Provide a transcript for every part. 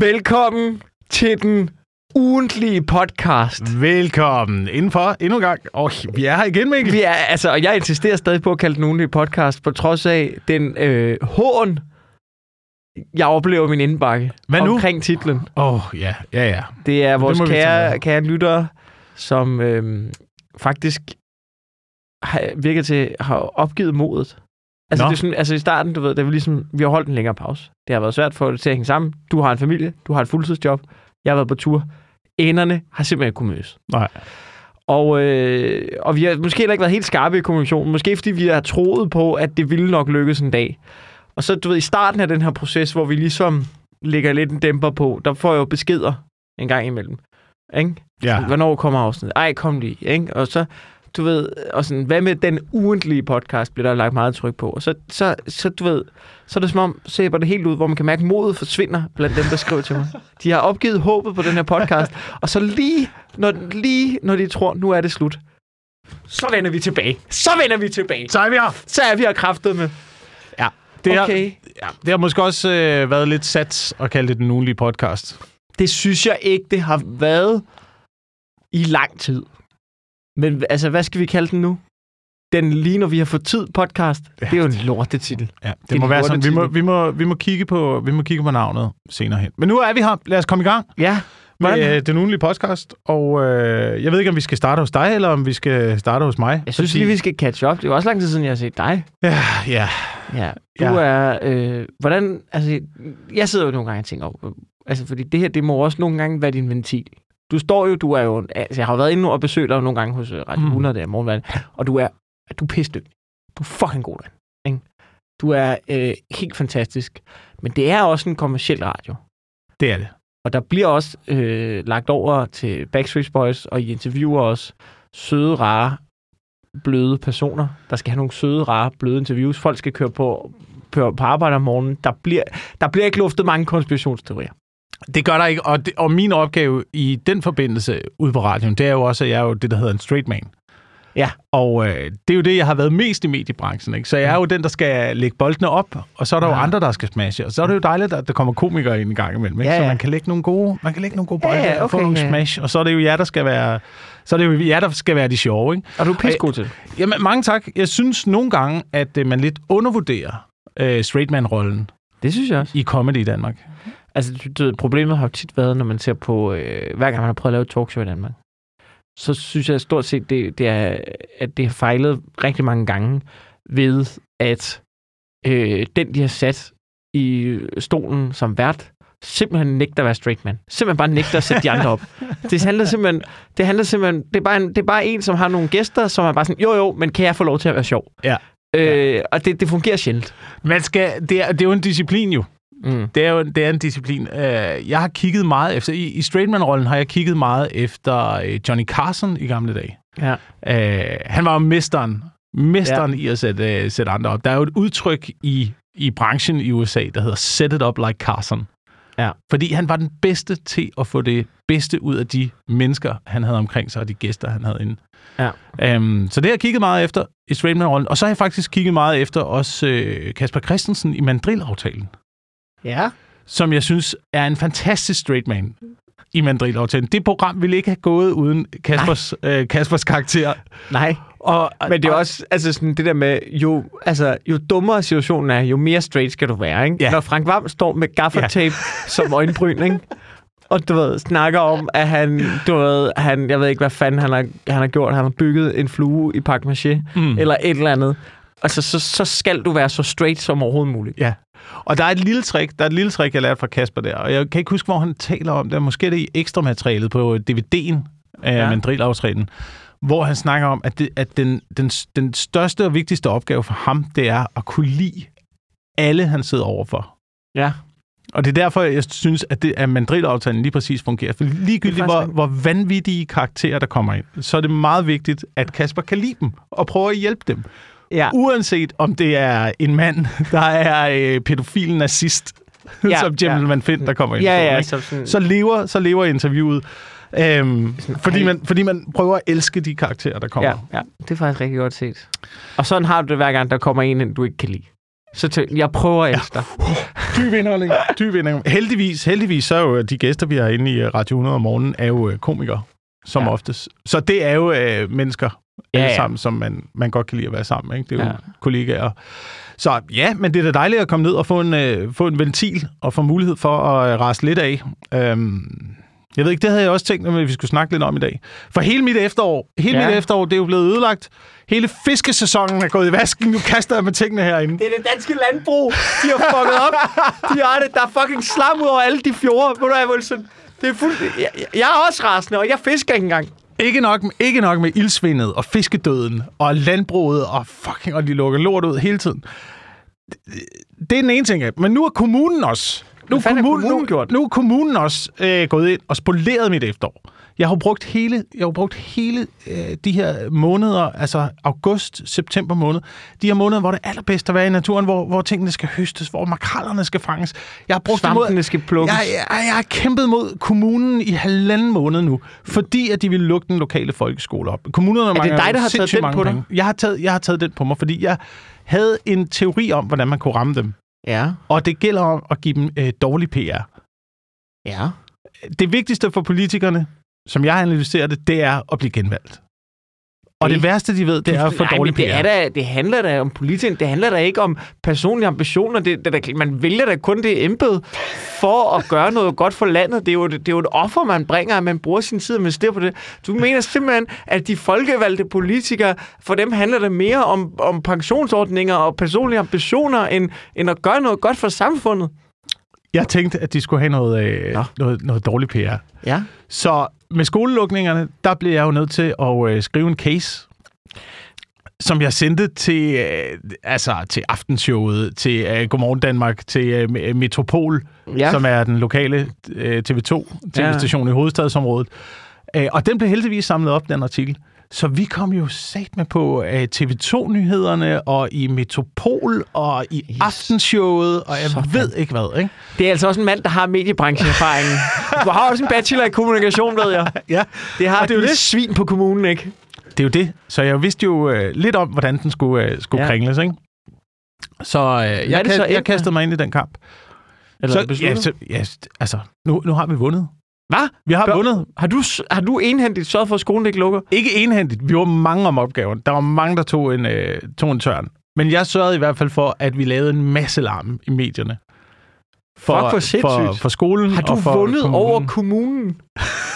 Velkommen til den ugentlige podcast. Velkommen indenfor endnu en gang. Og vi er her igen, Mikkel. Vi er, altså, og jeg insisterer stadig på at kalde den ugentlige podcast, på trods af den øh, hån, jeg oplever min indbakke Hvad nu? omkring titlen. Åh, oh, ja, ja, ja. Det er vores tage kære, kære lyttere, som øh, faktisk har, virker til har opgivet modet. Altså, Nå. det er sådan, altså i starten, du ved, det er ligesom, vi har holdt en længere pause. Det har været svært for det til at hænge sammen. Du har en familie, du har et fuldtidsjob, jeg har været på tur. Enderne har simpelthen ikke kunnet mødes. Nej. Og, øh, og vi har måske heller ikke været helt skarpe i kommunikationen. Måske fordi vi har troet på, at det ville nok lykkes en dag. Og så, du ved, i starten af den her proces, hvor vi ligesom lægger lidt en dæmper på, der får jeg jo beskeder en gang imellem. Ikke? Ja. Hvornår kommer afsnittet? Ej, kom lige. Ikke? Og så, du ved, og sådan, hvad med den ugentlige podcast, bliver der lagt meget tryk på. Og så, så, så du ved, så er det som om, så æbber det helt ud, hvor man kan mærke, at modet forsvinder blandt dem, der skriver til mig. De har opgivet håbet på den her podcast, og så lige når, lige når de tror, nu er det slut, så vender vi tilbage. Så vender vi tilbage. Så er vi her. Så er vi her kraftet med. Ja. Det, Okay. har, ja, det har måske også øh, været lidt sats at kalde det den ugenlige podcast. Det synes jeg ikke, det har været i lang tid. Men altså, hvad skal vi kalde den nu? Den lige når vi har fået tid podcast. Ja. Det er jo en lortetitel. Ja, det, det må være sådan. Vi må, vi, må, vi, må kigge på, vi må kigge på navnet senere hen. Men nu er vi her. Lad os komme i gang Ja. med Hvordan? øh, den ugenlige podcast. Og øh, jeg ved ikke, om vi skal starte hos dig, eller om vi skal starte hos mig. Jeg synes lige, vi skal catch up. Det er jo også lang tid siden, jeg har set dig. Ja, ja. Ja. Du Ja. er... Øh, hvordan... Altså, jeg sidder jo nogle gange og tænker over... Altså, fordi det her, det må også nogle gange være din ventil. Du står jo, du er jo... Altså, jeg har jo været inde og besøgt dig nogle gange hos øh, Radio Mm. 100 der i og du er, du er pissedygtig. Du er fucking god, ikke? Du er øh, helt fantastisk. Men det er også en kommersiel radio. Det er det. Og der bliver også øh, lagt over til Backstreet Boys, og I interviewer også søde, rare, bløde personer, der skal have nogle søde, rare, bløde interviews. Folk skal køre på, køre på arbejde om morgenen. Der bliver, der bliver ikke luftet mange konspirationsteorier. Det gør der ikke, og, det, og min opgave i den forbindelse ude på radioen, det er jo også, at jeg er jo det, der hedder en straight man. Ja. Og øh, det er jo det, jeg har været mest i mediebranchen. Ikke? Så jeg er jo den, der skal lægge boldene op, og så er der jo Ja. andre, der skal smashe. Og så er det jo dejligt, at der kommer komikere ind en gang imellem. Ikke? Ja, Så ja. man kan lægge nogle gode, man kan lægge nogle gode Ja, bolde ja, og få okay, nogle ja. smash. Og så er det jo jer, der skal være, så er det jo jer, der skal være de sjove. Ikke? Og du er pissegod til det. Jamen, mange tak. Jeg synes nogle gange, at øh, man lidt undervurderer øh, straight man-rollen Det synes jeg også. i comedy i Danmark. Altså, du, du, ved, problemet har jo tit været, når man ser på, øh, hver gang man har prøvet at lave et talkshow i Danmark, så synes jeg stort set, det, det er, at det har fejlet rigtig mange gange ved, at øh, den, de har sat i stolen som vært, simpelthen nægter at være straight man. Simpelthen bare nægter at sætte de andre op. Det handler simpelthen, det handler simpelthen, det er, bare en, det er bare en, som har nogle gæster, som er bare sådan, jo jo, men kan jeg få lov til at være sjov? Ja. Øh, og det, det fungerer sjældent. Man skal, det, er, det er jo en disciplin jo. Mm. Det er jo det er en disciplin. Øh, jeg har kigget meget efter... I, i Straightman-rollen har jeg kigget meget efter øh, Johnny Carson i gamle dage. Ja. Øh, han var jo mesteren. Mesteren ja. i at sætte, øh, sætte andre op. Der er jo et udtryk i, i branchen i USA, der hedder Set it up like Carson. Ja. Fordi han var den bedste til at få det bedste ud af de mennesker, han havde omkring sig, og de gæster, han havde inde. Ja. Øhm, så det har jeg kigget meget efter i Straightman-rollen. Og så har jeg faktisk kigget meget efter også øh, Kasper Christensen i Mandrill-aftalen Ja. som jeg synes er en fantastisk straight man i Mandrill-aftalen. Det program ville ikke have gået uden Kaspers, øh, Kaspers karakter. Nej. Og, Men det er og, også altså sådan det der med, jo, altså, jo dummere situationen er, jo mere straight skal du være. Ikke? Ja. Når Frank Vam står med gaffertape ja. som øjenbryn, ikke? og du ved, snakker om, at han, du ved, han, jeg ved ikke, hvad fanden han har, han har gjort. Han har bygget en flue i maché Mm. eller et eller andet. Altså, så, så skal du være så straight som overhovedet muligt. Ja. Og der er et lille trick, der er et lille trick, jeg lærte fra Kasper der, og jeg kan ikke huske, hvor han taler om det. Måske det i ekstra materialet på DVD'en af Ja. Mandrill-aftalen, hvor han snakker om, at, det, at den, den, den største og vigtigste opgave for ham, det er at kunne lide alle, han sidder overfor. Ja. Og det er derfor, jeg synes, at, det, at Madrid-aftalen lige præcis fungerer. For ligegyldigt, hvor, hvor vanvittige karakterer, der kommer ind, så er det meget vigtigt, at Kasper kan lide dem og prøve at hjælpe dem. Ja. Uanset om det er en mand, der er øh, pædofil nazist, Ja, ja, som Gentleman ja. Finn, der kommer ind. Ja, ja, ikke? så sådan, Så, lever, så lever interviewet. Øhm, fordi, man, fordi man prøver at elske de karakterer, der kommer. ja, ja, det er faktisk rigtig godt set. Og sådan har du det hver gang, der kommer en, du ikke kan lide. Så tæ- jeg prøver at elske dig. dyb indholdning. Dyb indholdning. Heldigvis, heldigvis, så er jo de gæster, vi har inde i øh, Radio 100 om morgenen, er jo øh, komikere, som Ja. ja. oftest. Så det er jo øh, mennesker, Ja, ja, ja. sammen, som man, man godt kan lide at være sammen med. Ikke? Det er jo Ja. ja. kollegaer. Så ja, men det er da dejligt at komme ned og få en, øh, få en ventil og få mulighed for at øh, rase lidt af. Øhm, jeg ved ikke, det havde jeg også tænkt, at vi skulle snakke lidt om i dag. For hele mit efterår, hele Ja. mit efterår, det er jo blevet ødelagt. Hele fiskesæsonen er gået i vasken. Nu kaster jeg med tingene herinde. Det er det danske landbrug. De har fucket op. De har det. Der er fucking slam ud over alle de fjorde. Ved du hvad, Wilson? Det er fuldt... Jeg, jeg- jeg er også rasende, og jeg fisker ikke engang. Ikke nok, ikke nok med ildsvindet og fiskedøden og landbruget og fucking, og de lukker lort ud hele tiden. Det er den ene ting. Men nu er kommunen også... Nu er kommunen, kommunen nu, gjort? nu er kommunen også øh, gået ind og spoleret mit efterår. Jeg har brugt hele, jeg har brugt hele øh, de her måneder, altså august, september måned, de her måneder, hvor det er allerbedst at være i naturen, hvor, hvor tingene skal høstes, hvor makrallerne skal fanges. Jeg har brugt det mod, Svampene skal plukkes. jeg, jeg, jeg har kæmpet mod kommunen i halvanden måned nu, fordi at de ville lukke den lokale folkeskole op. Kommunerne det mangler dig, der har taget den på dig? penge. Jeg har, taget, jeg har taget den på mig, fordi jeg havde en teori om, hvordan man kunne ramme dem. Ja. Og det gælder om at give dem øh, dårlig PR. Ja. Det vigtigste for politikerne, som jeg analyserer det, det er at blive genvalgt. Og Det- det værste, de ved, det er at få dårlig men det, PR. er da, det handler da om politik. Det handler da ikke om personlige ambitioner. Det, det, der, man vælger da kun det embede for at gøre noget godt for landet. Det er jo, det er jo et offer, man bringer, at man bruger sin tid og investerer på det. Du mener simpelthen, at de folkevalgte politikere, for dem handler det mere om, om pensionsordninger og personlige ambitioner, end, end at gøre noget godt for samfundet? Jeg tænkte, at de skulle have noget, øh, noget, noget dårlig PR. Ja. Så med skolelukningerne, der blev jeg jo nødt til at øh, skrive en case, som jeg sendte til, øh, altså, til Aftenshowet, til øh, Godmorgen Danmark, til øh, Metropol, Ja. som er den lokale øh, TV2-tv-station ja. i hovedstadsområdet. Øh, og den blev heldigvis samlet op, den artikel. Så vi kom jo sat med på øh, TV2-nyhederne, og i Metropol, og i Yes. Aftenshowet, og jeg Sådan. ved ikke hvad, ikke? Det er altså også en mand, der har mediebrancheerfaring. Du har også en bachelor i kommunikation, ved jeg. Ja, Det har Og det er jo det. svin på kommunen, ikke? Det er jo det. Så jeg vidste jo øh, lidt om, hvordan den skulle, øh, skulle Ja. kringles, ikke? Så det jeg, så jeg kastede mig ind i den kamp. Eller Så, ja, så, ja, altså, nu, nu har vi vundet. Hvad? Vi har Gør- vundet. Har du, har du enhændigt sørget for, at skolen ikke lukker? Ikke enhændigt. Vi var mange om opgaven. Der var mange, der tog en, øh, tog en tørn. Men jeg sørgede i hvert fald for, at vi lavede en masse larm i medierne. For, Fuck, hvor sindssygt. for, for skolen Har du og for vundet kommunen. over kommunen?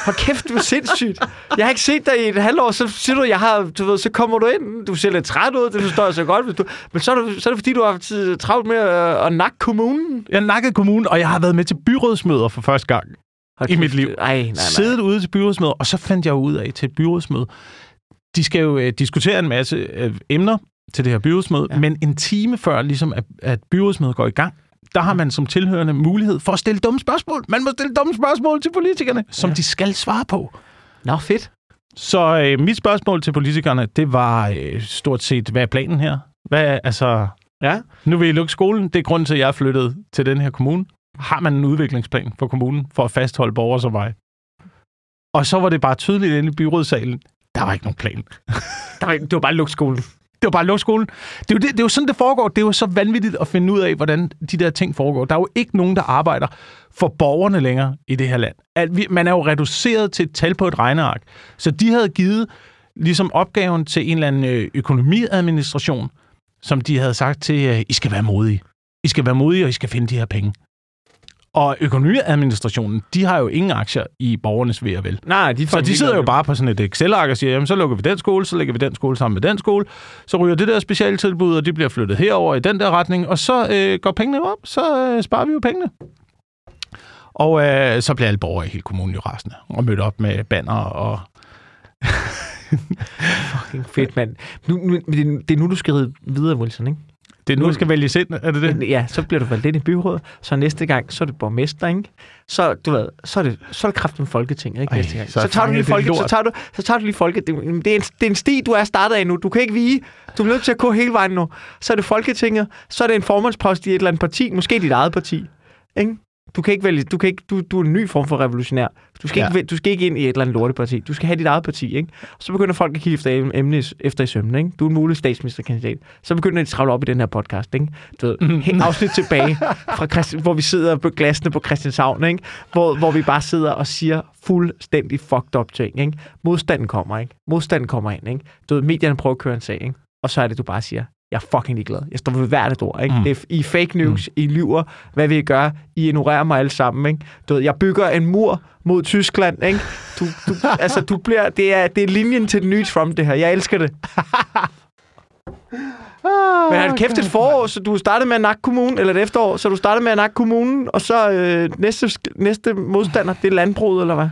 Hold kæft, var sindssygt. Jeg har ikke set dig i et halvår, så siger du, jeg har, du ved, så kommer du ind, du ser lidt træt ud, det forstår jeg så godt, hvis du, men så er, det, så er det fordi, du har haft travlt med at, at nakke kommunen. Jeg nakkede kommunen, og jeg har været med til byrådsmøder for første gang. Hold I mit liv. Ej, nej, nej. siddet ude til byrådsmøder, og så fandt jeg ud af til et byrådsmøde. De skal jo øh, diskutere en masse øh, emner til det her byrådsmøde, Ja. men en time før, ligesom at, at byrådsmødet går i gang, der har man som tilhørende mulighed for at stille dumme spørgsmål. Man må stille dumme spørgsmål til politikerne, som Ja. ja. de skal svare på. Nå, fedt. Så øh, mit spørgsmål til politikerne, det var øh, stort set, hvad er planen her? Hvad er, altså, Ja. nu vil I lukke skolen. Det er grunden til, at jeg er flyttet til den her kommune. Har man en udviklingsplan for kommunen for at fastholde borgere som mig? Og så var det bare tydeligt inde i byrådssalen, der var ikke nogen plan. Der var, det var bare lukket skolen. Det var bare at lukke skolen. Det er, jo det, det er jo sådan, det foregår. Det er jo så vanvittigt at finde ud af, hvordan de der ting foregår. Der er jo ikke nogen, der arbejder for borgerne længere i det her land. At vi, man er jo reduceret til et tal på et regneark. Så de havde givet ligesom opgaven til en eller anden øh, økonomiadministration, som de havde sagt til, øh, I skal være modige. I skal være modige, og I skal finde de her penge. Og økonomiadministrationen, de har jo ingen aktier i borgernes ved og vel. Nej, de, Så de sidder jo bare på sådan et Excel-ark og siger, jamen så lukker vi den skole, så lægger vi den skole sammen med den skole, så ryger det der specialtilbud, og de bliver flyttet herover i den der retning, og så øh, går pengene op, så øh, sparer vi jo pengene. Og øh, så bliver alle borgere i hele kommunen jo rasende, og mødt op med banner og... Fucking fedt, mand. Nu, nu, det, er- det er nu, du skal ride videre, Wilson, ikke? Det er nu, Nu- skal vælges ind, er det det? Ja, så bliver du valgt ind i byrådet, så næste gang, så er det borgmester, ikke? Så, du ved, så er det, så er det kraften Folketinget, ikke? Ej, næste gang. så Så, tager du lige folket, så tager du, så tager du lige folket. Det, det, er en, det er en sti, du er startet af nu. Du kan ikke vige. Du er nødt til at gå hele vejen nu. Så er det Folketinget, så er det en formandspost i et eller andet parti, måske dit eget parti, ikke? Du kan ikke vælge, du, kan ikke, du, du er en ny form for revolutionær. Du skal, Ja. ikke, du skal ikke ind i et eller andet lorteparti. Du skal have dit eget parti, ikke? Og så begynder folk at kigge efter emne efter i sømmen, ikke? Du er en mulig statsministerkandidat. Så begynder de at travle op i den her podcast, ikke? Du ved, helt afsnit tilbage, fra Christi, hvor vi sidder på glasene på Christianshavn, ikke? Hvor, hvor vi bare sidder og siger fuldstændig fucked up ting, ikke? Modstanden kommer, ikke? Modstanden kommer ind, ikke? Du ved, medierne prøver at køre en sag, ikke? Og så er det, du bare siger, jeg er fucking ligeglad. Jeg står ved hvert et ord, ikke? Mm. Det er, I fake news, mm. I lyver. Hvad vil I gøre? I ignorerer mig alle sammen, ikke? Du ved, jeg bygger en mur mod Tyskland, ikke? Du, du, altså, du bliver, det er, det er linjen til den nye Trump, det her. Jeg elsker det. Men har kæft et forår, så du startede med at nakke kommunen, eller et efterår, så du startede med at nakke kommunen, og så øh, næste, næste modstander, det er landbruget, eller hvad?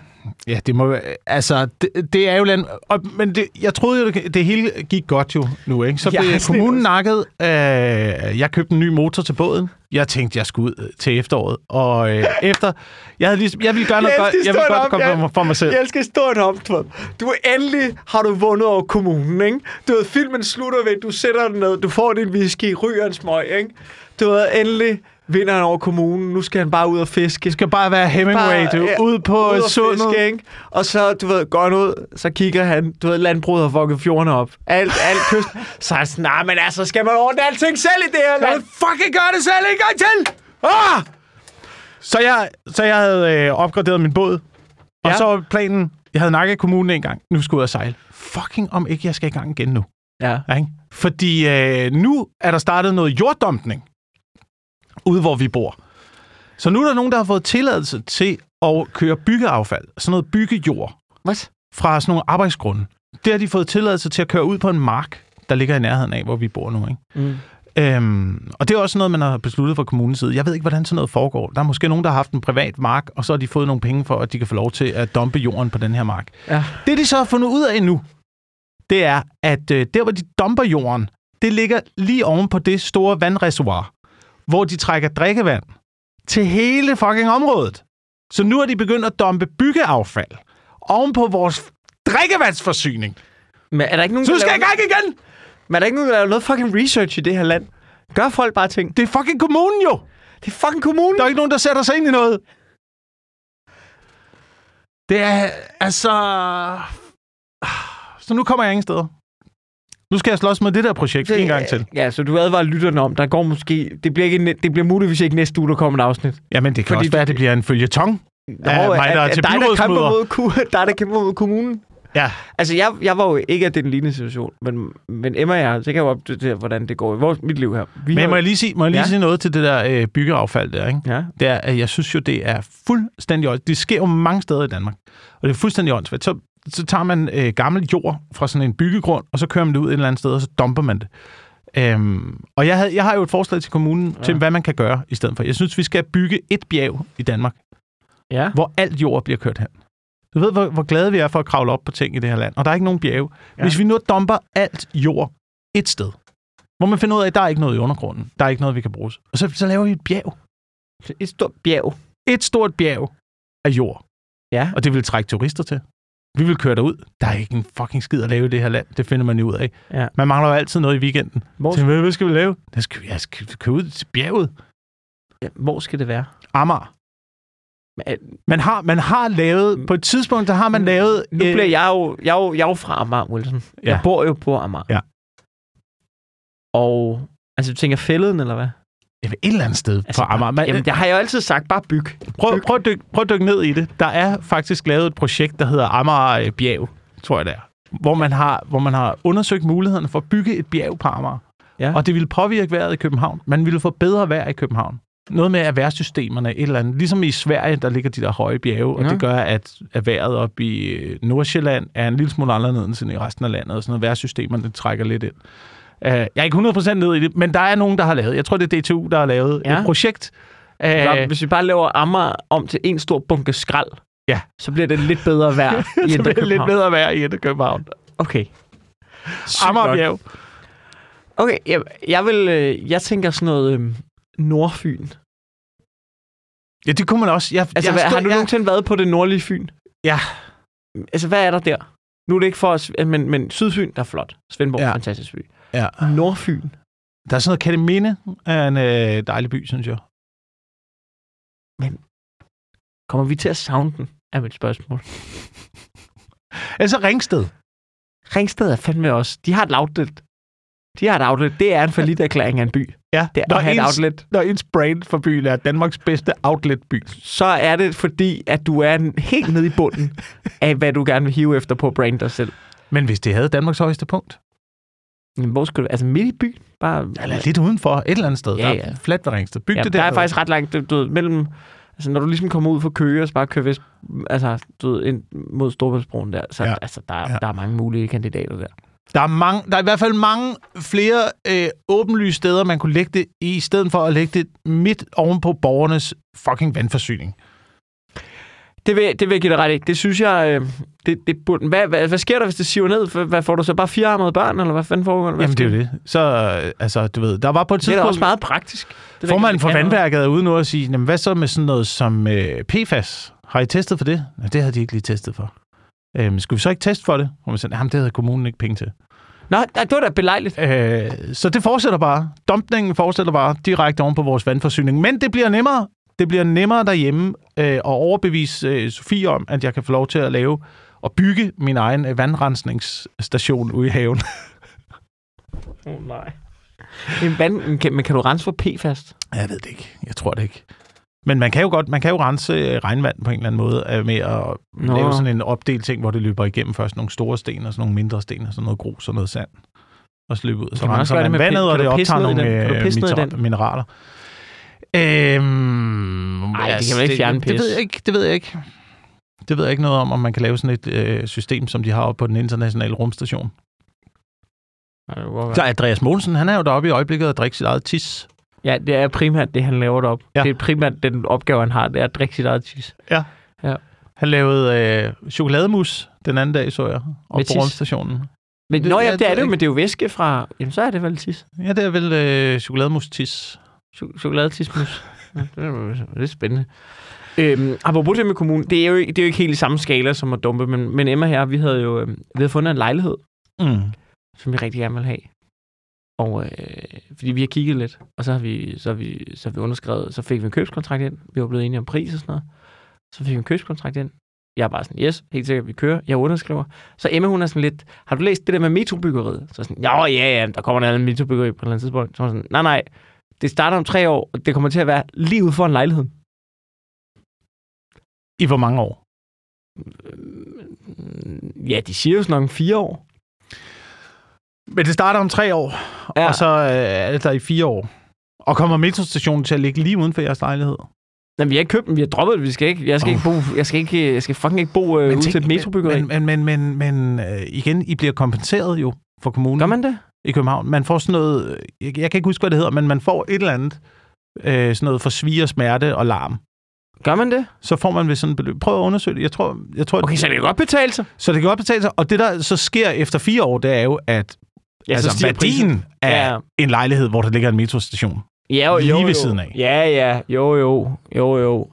Ja, det må altså det, det er jo land, og, men det, jeg troede jo det, det hele gik godt jo nu, ikke? Så Ja, blev sådan kommunen nakket. Øh, jeg købte en ny motor til båden. Jeg tænkte jeg skulle ud øh, til efteråret, og øh, efter jeg havde ligesom, jeg ville gøre noget Jeg godt, jeg ville godt om, komme ja. for, mig selv. Jeg elsker historien om, du endelig har du vundet over kommunen, ikke? Du ved, filmen slutter ved, du sætter den ned, du får din whisky, ryger en smøg, ikke? Du ved, endelig vinder han over kommunen. Nu skal han bare ud og fiske. Det skal bare være Hemingway, du ja, ud på ud og sundet. fiske, ikke? Og så, du ved, går han ud, så kigger han, du ved, landbruget har fucket fjordene op. Alt, alt kyst. Så er han sådan, nej, men altså, skal man ordne alting selv i det her land? fucking gøre det selv en gang til! Ah! Så jeg, så jeg havde øh, opgraderet min båd, og Ja. så var planen, jeg havde nakket kommunen en gang, nu skulle jeg ud og sejle. Fucking om ikke jeg skal i gang igen nu. Ja. Ja, Ikke? Fordi øh, nu er der startet noget jorddumpning ude, hvor vi bor. Så nu er der nogen, der har fået tilladelse til at køre byggeaffald, sådan noget byggejord, Hvad? fra sådan nogle arbejdsgrunde. Det har de fået tilladelse til at køre ud på en mark, der ligger i nærheden af, hvor vi bor nu. Ikke? Mm. Øhm, og det er også noget, man har besluttet fra kommunens side. Jeg ved ikke, hvordan sådan noget foregår. Der er måske nogen, der har haft en privat mark, og så har de fået nogle penge for, at de kan få lov til at dumpe jorden på den her mark. Ja. Det, de så har fundet ud af nu, det er, at øh, der, hvor de dumper jorden, det ligger lige oven på det store vandreservoir, hvor de trækker drikkevand til hele fucking området. Så nu er de begyndt at dumpe byggeaffald oven på vores drikkevandsforsyning. Men er der ikke nogen, Så du skal i gang igen! Men er der ikke nogen, der laver noget fucking research i det her land? Gør folk bare ting. Det er fucking kommunen jo! Det er fucking kommunen. Der er ikke nogen, der sætter sig ind i noget. Det er, altså... Så nu kommer jeg ingen steder. Nu skal jeg slås med det der projekt en gang til. Ja, så du advarer lytterne om, der går måske... Det bliver, ikke, det bliver muligvis ikke næste uge, der kommer et afsnit. Jamen, det kan Fordi også være, at det bliver en følgetong. Nå, Ja, mig, der er er- til dig, der kæmper mod, dig, der kæmper mod kommunen. Ja. Altså, jeg, jeg var jo ikke af den lignende situation, men, men Emma og jeg, så kan jeg jo opdatere, hvordan det går i vores, mit liv her. Vi Men har- må jeg lige sige, må jeg lige Ja. sige noget til det der øh, byggeaffald der, ikke? Ja. Det er, at jeg synes jo, det er fuldstændig åndssvagt. Det sker jo mange steder i Danmark. Og det er fuldstændig åndssvagt. Så, så tager man øh, gammel jord fra sådan en byggegrund, og så kører man det ud et eller andet sted, og så dumper man det. Øhm, og jeg, havde, jeg har jo et forslag til kommunen ja. til, hvad man kan gøre i stedet for. Jeg synes, vi skal bygge et bjerg i Danmark, Ja. hvor alt jord bliver kørt hen. Du ved, hvor, hvor glade vi er for at kravle op på ting i det her land. Og der er ikke nogen bjerge. Ja. Hvis vi nu dumper alt jord et sted, hvor man finder ud af, at der er ikke noget i undergrunden. Der er ikke noget, vi kan bruge. Og så, så laver vi et bjerg. Et stort bjerg. Et stort bjerg af jord. Ja. Og det vil trække turister til. Vi vil køre derud. Der er ikke en fucking skid at lave i det her land. Det finder man jo ud af. Ja. Man mangler jo altid noget i weekenden. Hvor, Så, hvad, skal vi lave? Der skal vi, jeg skal køre ud til bjerget. ja, hvor skal det være? Amager. Øh, Man har, man har lavet, på et tidspunkt, der har man lavet... nu bliver jeg jo, jeg er jo, jeg er jo fra Amager, Wilson. Ja. Jeg bor jo på Amager. Ja. Og, altså, du tænker fælleden, eller hvad? Et eller andet sted altså, på Amager. Man, Jamen, det har jeg jo altid sagt. Bare byg. prøv, prøv, at dykke, prøv at dykke ned i det. Der er faktisk lavet et projekt, der hedder Amager øh, Bjerg, tror jeg det er. Hvor man, har, hvor man har undersøgt mulighederne for at bygge et bjerg på Amager. Ja. Og det ville påvirke vejret i København. Man ville få bedre vejr i København. Noget med erhvervssystemerne, et eller andet. Ligesom i Sverige, der ligger de der høje bjerge, og Ja. det gør, at, at vejret op i øh, Nordsjælland er en lille smule anderledes end i resten af landet, og sådan noget. Erhvervssystemerne det trækker lidt ind. Uh, jeg er ikke 100% ned i det, men der er nogen, der har lavet. Jeg tror, det er DTU, der har lavet Ja. et projekt. Så Hvis vi bare laver Amager om til en stor bunke skrald, Ja. så bliver det lidt bedre vejr i så bliver det lidt bedre vejr i Indre København. Okay. Sygt Amager nok. Bjerg. Okay, jeg, jeg vil, øh, jeg tænker sådan noget øh, Nordfyn. Ja, det kunne man også. Jeg, Altså, jeg hvad, har du jeg, nogensinde været på det nordlige Fyn? Ja. Altså, hvad er der der? Nu er det ikke for os, men, men Sydfyn, der er flot. Svendborg, ja. fantastisk by. Ja. Nordfyn. Der er sådan noget Kataminde af en øh, dejlig by, synes jeg. Kommer vi til at savne den, er mit spørgsmål. Altså Ringsted. Ringsted er fandme også... De har et outlet. De har et outlet. Det er en forlidt erklæring af en by. Ja, Det er når at have et ens, outlet. når ens brand for byen er Danmarks bedste outletby. Så er det fordi, at du er helt nede i bunden af, hvad du gerne vil hive efter på at brande dig selv. Men hvis det havde Danmarks højeste punkt, Men hvor skal du... Altså midt i byen? Bare... eller lidt udenfor, et eller andet sted, Ja, der ja. er fladt ved Ringsted. Byg Ja, det der der. er faktisk ret langt, du, du ved, mellem... Altså, når du ligesom kommer ud fra Køge og så bare kører vest, altså, du ved, ind mod Storbæltsbroen der, så Ja. altså, der, Ja. der er mange mulige kandidater der. Der er, mange, der er i hvert fald mange flere øh, åbenlyse steder, man kunne lægge det i, i stedet for at lægge det midt oven på borgernes fucking vandforsyning. Det vil, det vil jeg give dig ret i. Det synes jeg, øh, det, det burde... Hvad, hvad, hvad sker der, hvis det siver ned? Hvad, får du så bare firearmede børn, eller hvad fanden foregår der? Jamen, det er jo det. Så, øh, altså, du ved, der var på et Det er tidspunkt... også meget praktisk. Det Formanden for vandværket er ude nu og sige, jamen, hvad så med sådan noget som øh, PFAS? Har I testet for det? Nej, det havde de ikke lige testet for. Øhm, skulle vi så ikke teste for det? Og man sagde, jamen, det havde kommunen ikke penge til. Nå, det var da belejligt. Øh, så det fortsætter bare. Dumpningen fortsætter bare direkte oven på vores vandforsyning. Men det bliver nemmere. Det bliver nemmere derhjemme øh, at overbevise øh, Sofie om, at jeg kan få lov til at lave og bygge min egen øh, vandrensningsstation ude i haven. Åh, oh, nej. En vand, kan, men kan du rense for PFAS? Jeg ved det ikke. Jeg tror det ikke. Men man kan jo godt, man kan jo rense øh, regnvand på en eller anden måde øh, med at Nå. lave sådan en opdelt ting, hvor det løber igennem først nogle store sten og sådan nogle mindre sten og sådan noget grus og noget sand. Og så løber ud. Så Kan man også renser man vandet, og det optager nogle den? Øh, mineraler. Øhm, Ej, det kan vel ikke fjerne det, det, ved pis? jeg ikke. Det ved jeg ikke. Det ved jeg ikke noget om, om man kan lave sådan et øh, system, som de har oppe på den internationale rumstation. Så Andreas Mogensen, han er jo deroppe i øjeblikket og drikker sit eget tis. Ja, det er primært det, han laver derop. Ja. Ja. Det er primært den opgave, han har, det er at drikke sit eget tis. Han lavede øh, chokolademus den anden dag, så jeg, op på rumstationen. Men, Det- Nå ja, ja, det er er det jo, men det er jo væske fra... Jamen, så er det vel tis. Ja, det er vel øh, chokolademus tis. Ch- Chokoladetismus. ja, det, er, det er spændende. Øhm, apropos det med kommunen, det er, jo, ikke- det er jo ikke helt i samme skala som at dumpe, men, men Emma her, vi havde jo øh, vi havde fundet en lejlighed, Mm. som vi rigtig gerne vil have. Og øh, fordi vi har kigget lidt, og så har vi, så har vi, så har vi underskrevet, så fik vi en købskontrakt ind. Vi var blevet enige om pris og sådan noget. Så fik vi en købskontrakt ind. Jeg er bare sådan, yes, helt sikkert, vi kører. Jeg underskriver. Så Emma, hun er sådan lidt, har du læst det der med metrobyggeriet? Så sådan, ja, ja, ja, der kommer en anden metrobyggeri på et eller andet tidspunkt. Så sådan, nej, nej, det starter om tre år, og det kommer til at være lige ude for en lejlighed. I hvor mange år? Øh, Ja, de siger jo sådan nok fire år. Men det starter om tre år, ja. Og så øh, er det der i fire år. Og kommer metrostationen til at ligge lige uden for jeres lejlighed? Men vi har ikke købt den, vi har droppet det. Vi skal ikke, jeg skal ikke bo, jeg skal ikke, jeg skal fucking ikke bo øh, ude til et metrobyggeri. Men, men, men, men, men øh, igen, I bliver kompenseret jo for kommunen Gør man det? I København. Man får sådan noget, jeg, jeg kan ikke huske, hvad det hedder, men man får et eller andet, øh, sådan noget for svir, smerte og larm. Gør man det? Så får man ved sådan et beløb. Prøv at undersøge det. Jeg tror, jeg tror, Okay, så det kan godt betale sig. så det kan godt betale sig. Og det, der så sker efter fire år, det er jo, at Ja, altså, så værdien prisen. af Ja. en lejlighed, hvor der ligger en metrostation. Ja, jo, Lige jo, ved jo. siden af. Ja, ja, jo, jo, jo, jo.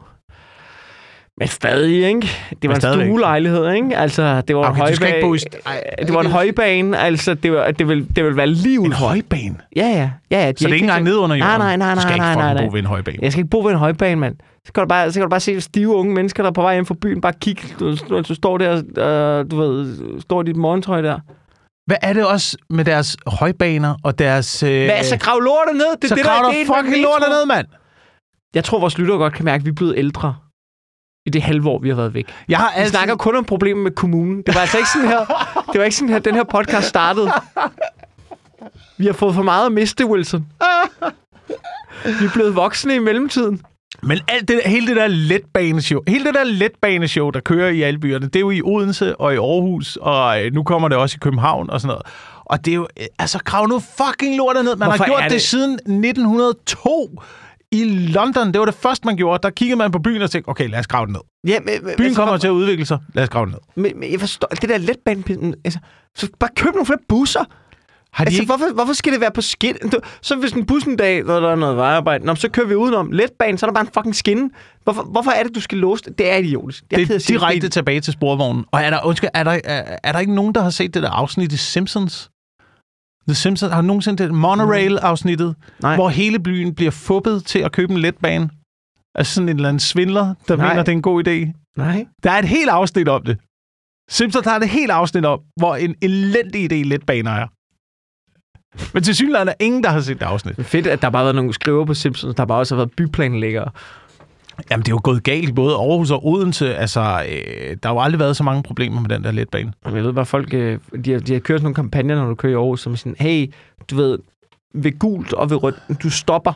Men stadig, ikke? Det var en stuelejlighed, ikke? Altså, det var en Okay, du skal højbane. ikke bo i st- det var en højbane, altså, det, var, det, vil, det vil være lige ud En højbane? Ja, ja, ja, ja. de Så det er ikke engang ned under jorden? Nej, nej, nej, Du skal nej, ikke nej, fucking nej, nej. bo ved en højbane. Jeg skal ikke bo ved en højbane, mand. Så kan, du bare, så kan du bare se stive unge mennesker, der er på vej hjem fra byen, bare kigge, du, du, du står der, øh, du ved, står i dit morgentøj der. Hvad er det også med deres højbaner og deres... Øh, Hvad, så grav lortet ned? Det, så er det, grav der er der fucking lortet ned, mand! Jeg tror, vores lyttere godt kan mærke, at vi er blevet ældre i det halve år, vi har været væk. Jeg har Vi altid... snakker kun om problemer med kommunen. Det var altså ikke sådan her, det var ikke sådan her, den her podcast startede. Vi har fået for meget at miste, Wilson. Vi er blevet voksne i mellemtiden. Men alt det, hele det der letbaneshow, hele det der letbaneshow, der kører i alle byerne, det er jo i Odense og i Aarhus, og øh, nu kommer det også i København og sådan noget. Og det er jo, øh, altså grav nu fucking lortet ned. Man Hvorfor har gjort det- det siden 1902 i London. Det var det første, man gjorde. Der kiggede man på byen og tænkte, okay, lad os grave den ned. Ja, men, Byen altså, kommer til at udvikle sig. Lad os grave den ned. Men, men jeg forstår, det der letbane, altså, så bare køb nogle flere busser. Har de Altså, ikke... hvorfor, hvorfor skal det være på skin? Du- Så hvis en bus en dag, når der er noget vejarbejde, nå, så kører vi udenom letbanen, så er der bare en fucking skinne. Hvorfor, hvorfor er det, du skal låse det? Det er idiotisk. Jeg Det er direkte tilbage til sporvognen. Og er der, undskyld, er der, er, er der ikke nogen, der har set det der afsnit i Simpsons? The Simpsons, har du nogensinde det Monorail-afsnittet, Nej. hvor hele byen bliver fubbet til at købe en letbane? Altså sådan en eller anden svindler, der Nej. mener, det er en god idé. Nej. Der er et helt afsnit om det. Simpsons har et helt afsnit om, hvor en elendig idé letbaner er. Men til synligheden er ingen, der har set det afsnit. Det fedt, at der bare har været nogle skriver på Simpsons, der bare også har været byplanlæggere. Jamen, det er jo gået galt i både Aarhus og Odense. Altså, øh, der har jo aldrig været så mange problemer med den der letbane. Jamen, Jeg ved bare, folk øh, de har, de har kørt sådan nogle kampagner, når du kører i Aarhus, som sådan, hey, du ved, ved gult og ved rødt, du stopper,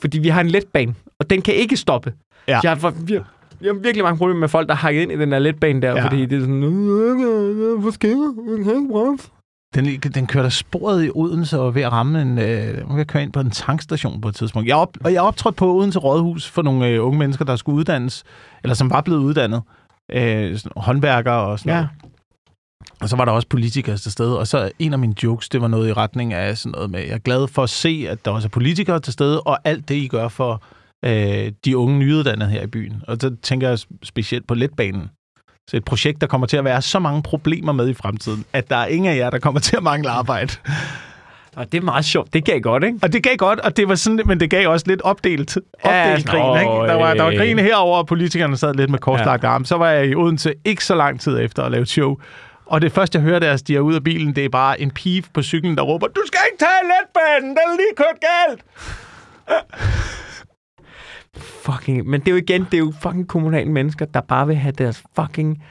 fordi vi har en letbane, og den kan ikke stoppe. Ja. Jeg har, vi, har, vi har virkelig mange problemer med folk, der har hakket ind i den der letbane der, Ja. fordi det er sådan, hvor sker der? Den, den kører der sporet i Odense og ved at ramme en... Øh, ved at køre ind på en tankstation på et tidspunkt. Jeg, op, og jeg optrådte på Odense Rådhus for nogle øh, unge mennesker, der skulle uddannes, eller som var blevet uddannet. Øh, sådan, håndværkere og sådan Ja. noget. Og så var der også politikere til stede, og så en af mine jokes, det var noget i retning af sådan noget med, jeg er glad for at se, at der også er politikere til stede, og alt det, I gør for øh, de unge nyuddannede her i byen. Og så tænker jeg specielt på letbanen. Så et projekt, der kommer til at være så mange problemer med i fremtiden, at der er ingen af jer, der kommer til at mangle arbejde. Og det er meget sjovt. Det gav godt, ikke? Og det gav godt, og det var sådan, men det gav også lidt opdelt, Ja, opdelt grin. nå, Ikke? Der, var, der var øh. grin herover, og politikerne sad lidt med korslagt arm. Så var jeg i Odense ikke så lang tid efter at lave show. Og det første, jeg hører, der stiger ud af bilen, det er bare en pige på cyklen, der råber, du skal ikke tage letbanen, den er lige kørt galt. Fucking, men det er jo igen, det er jo fucking kommunale mennesker, der bare vil have deres fucking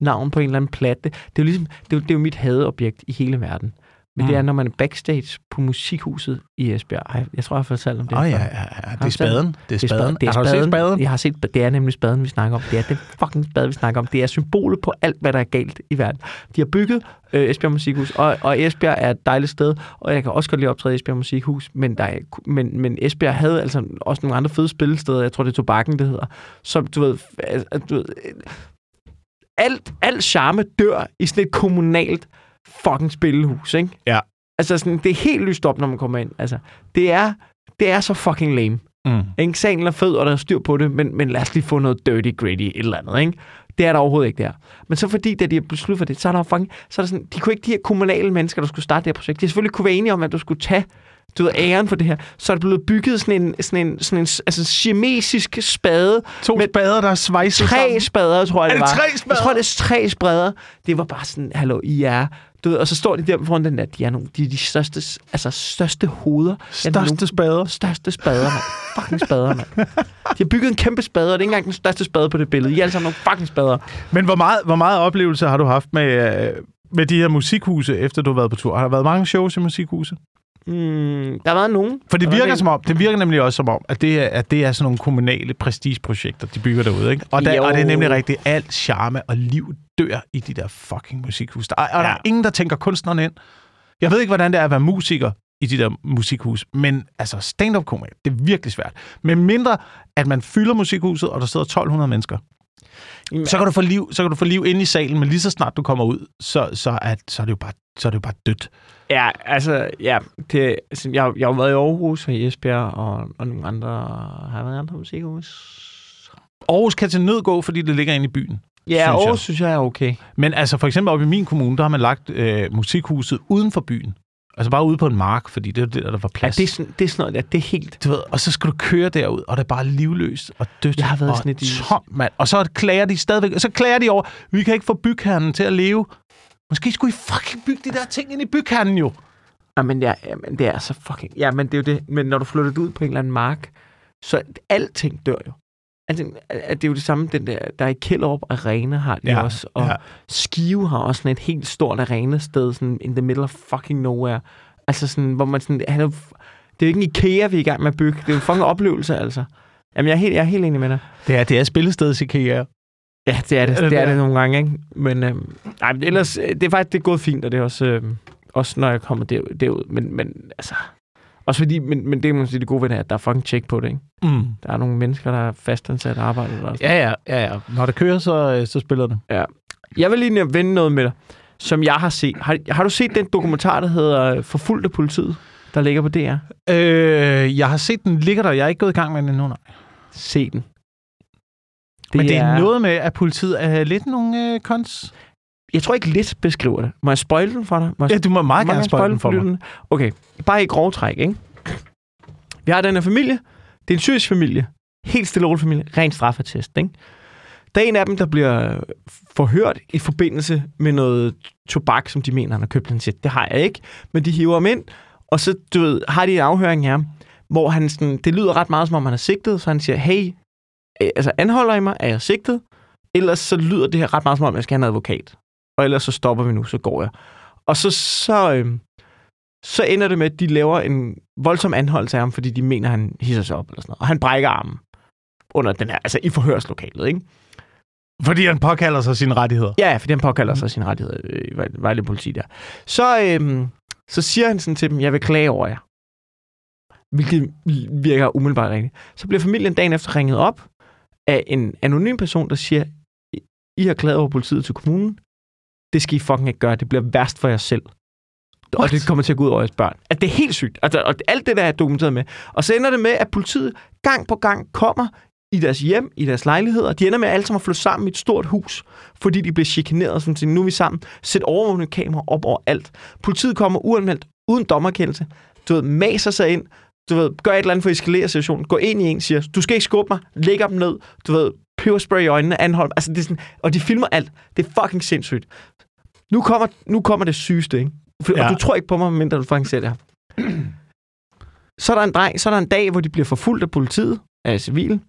navn på en eller anden platte. Det er jo ligesom, det er jo, det er jo mit hadeobjekt i hele verden. Men mm. det Mm. er, når man er backstage på musikhuset i Esbjerg. Ej, jeg tror, jeg har fortalt om det. Åh oh, ja, ja, ja, det er spaden. Det er spaden. Det er Har du set spaden. spaden? Jeg har set, det er nemlig spaden, vi snakker om. Det er den fucking spade, vi snakker om. Det er symbolet på alt, hvad der er galt i verden. De har bygget øh, Esbjerg Musikhus, og, og Esbjerg er et dejligt sted, og jeg kan også godt lide at optræde i Esbjerg Musikhus, men, der er, men, men Esbjerg havde altså også nogle andre fede spillesteder. Jeg tror, det er Tobakken, det hedder. Som, du ved, altså, du ved alt, alt charme dør i sådan et kommunalt fucking spillehus, ikke? Ja. Altså, sådan, det er helt lyst op, når man kommer ind. Altså, det er, det er så fucking lame. Mm. Ikke? Salen er fed, og der er styr på det, men, men lad os lige få noget dirty gritty et eller andet, ikke? Det er der overhovedet ikke der. Men så fordi, da de har besluttet for det, så er der fucking, så er der sådan, de kunne ikke, de her kommunale mennesker, der skulle starte det her projekt, de selvfølgelig kunne være enige om, at du skulle tage du ved, æren for det her, så er der blevet bygget sådan en, sådan en, sådan en altså, siamesisk spade, To Med spader, der er svejset tre sammen. spader, tror jeg, Er det det var. tre spader? Jeg tror, det er tre spader. Det var bare sådan, hallo, I er... Du ved, og så står de der foran den der, de er, nogle, de, er de største, altså største hoveder. Største nogen- spader. Største spader, mand. Fucking spader, mand. De har bygget en kæmpe spade, og det er ikke engang den største spade på det billede. I er alle sammen nogle fucking spader. Men hvor meget, hvor meget oplevelse har du haft med, øh, med de her musikhuse, efter du har været på tur? Har der været mange shows i musikhuse? Mm, der har været nogen. For det virker, som om, det virker nemlig også som om, at det er, at det er sådan nogle kommunale prestigeprojekter, de bygger derude. Ikke? Og, der, Jo. og det er nemlig rigtigt, alt charme og liv dør i de der fucking musikhus. Der er, og der Ja. er ingen, der tænker kunstneren ind. Jeg ved ikke, hvordan det er at være musiker i de der musikhus, men altså stand-up komik, det er virkelig svært. Men mindre, at man fylder musikhuset, og der sidder 1200 mennesker. Jamen, Så kan du få liv, så kan du få liv inde i salen, men lige så snart du kommer ud, så, så, er, så, er, det jo bare, så er det jo bare dødt. Ja, altså, ja. Det, altså, jeg, jeg har jo været i Aarhus og i Esbjerg, og, og nogle andre... Har jeg været i andre musikhus? Aarhus kan til nød gå, fordi det ligger inde i byen. Ja, Synes jeg. Aarhus synes jeg er okay. Men altså for eksempel oppe i min kommune, der har man lagt øh, musikhuset uden for byen. Altså bare ude på en mark, fordi det er det, der var Ja, plads. det, er sådan, det er sådan noget der. Det er helt... du ved, og så skal du køre derud, og det er bare livløst og dødt Jeg har været og sådan et tom, mand. Og så klager de stadigvæk, og så klager de over, vi kan ikke få bygherren til at leve. Måske skulle I fucking bygge de der ting ind i bygherren jo. Ja, men, ja, ja, men det er så fucking... Ja, men det er jo det. Men når du flytter det ud på en eller anden mark, så alting dør jo. Altså, at det er jo det samme, den der, der er i Kjellerup Arena har de Ja, også, og ja. Skive har også sådan et helt stort arenasted, sådan in the middle of fucking nowhere. Altså sådan, hvor man sådan, han er, det er jo ikke en IKEA, vi er i gang med at bygge. Det er jo en fucking oplevelse, altså. Jamen, jeg er helt, jeg er helt enig med dig. Det er, det er spillestedet IKEA. Ja, det er det. Det Det er det nogle gange, ikke? Men, øh, nej, men ellers, øh, det er faktisk det er gået fint, og det er også, øh, også når jeg kommer derud. derud. Men, men altså, også fordi, men, men det må man sige, det gode ved det er, at der er fucking tjek på det, ikke? Mm. Der er nogle mennesker, der er fastansat arbejde. Eller sådan. Ja, ja, ja, ja. Når det kører, så, øh, så spiller det. Jeg vil lige vende noget med dig, som jeg har set. Har, har du set den dokumentar, der hedder Forfulgt af politiet, der ligger på DR? Øh, jeg har set den ligger der. Jeg er ikke gået i gang med den endnu, nej. Se den. Det Men det er, er noget med, at politiet er lidt nogle øh, kons. Jeg tror ikke lidt beskriver det. Må jeg spoil den for dig? Må jeg Ja, du må meget Må gerne spoil den for mig. lytterne? Okay, bare i grov træk, ikke? Vi har den her familie. Det er en syrisk familie. Helt stille og familie. Ren straffetest, ikke? Der er en af dem, der bliver forhørt i forbindelse med noget tobak, som de mener, han har købt. Han siger, det har jeg ikke. Men de hiver ham ind, og så du ved, har de en afhøring her, hvor han sådan, det lyder ret meget, som om han er sigtet, så han siger, hey, øh, altså anholder I mig? Er jeg sigtet? Ellers så lyder det her ret meget, som om jeg skal have en advokat. Og ellers så stopper vi nu, så går jeg. Og så, så, øh, så ender det med, at de laver en voldsom anholdelse af ham, fordi de mener, han hisser sig op eller sådan noget. Og han brækker armen under den her, altså i forhørslokalet, ikke? Fordi han påkalder sig sine rettigheder. Ja, fordi han påkalder sig sine rettigheder i Vej- Vejle Politi der. Så, øhm, så siger han sådan til dem, jeg vil klage over jer. Hvilket virker umiddelbart rigtigt. Så bliver familien dagen efter ringet op af en anonym person, der siger, I har klaget over politiet til kommunen. Det skal I fucking ikke gøre. Det bliver værst for jer selv. Og What? det kommer til at gå ud over jeres børn. At det er helt sygt. Altså, og alt det der er dokumenteret med. Og så ender det med, at politiet gang på gang kommer i deres hjem, i deres lejligheder. De ender med alle sammen at flytte sammen i et stort hus, fordi de bliver chikaneret. Sådan, til, nu er vi sammen. Sæt overvågende kamera op over alt. Politiet kommer uanmeldt, uden dommerkendelse. Du ved, maser sig ind. Du ved, gør et eller andet for at eskalere situationen. Gå ind i en, siger, du skal ikke skubbe mig. Læg dem ned. Du ved, peberspray i øjnene, anhold. Altså, det er sådan, og de filmer alt. Det er fucking sindssygt. Nu kommer, nu kommer det sygeste, ikke? For, ja. Og du tror ikke på mig, mindre du fucking ser det her. Så er der en dreng, så er der en dag, hvor de bliver forfulgt af politiet, af civil,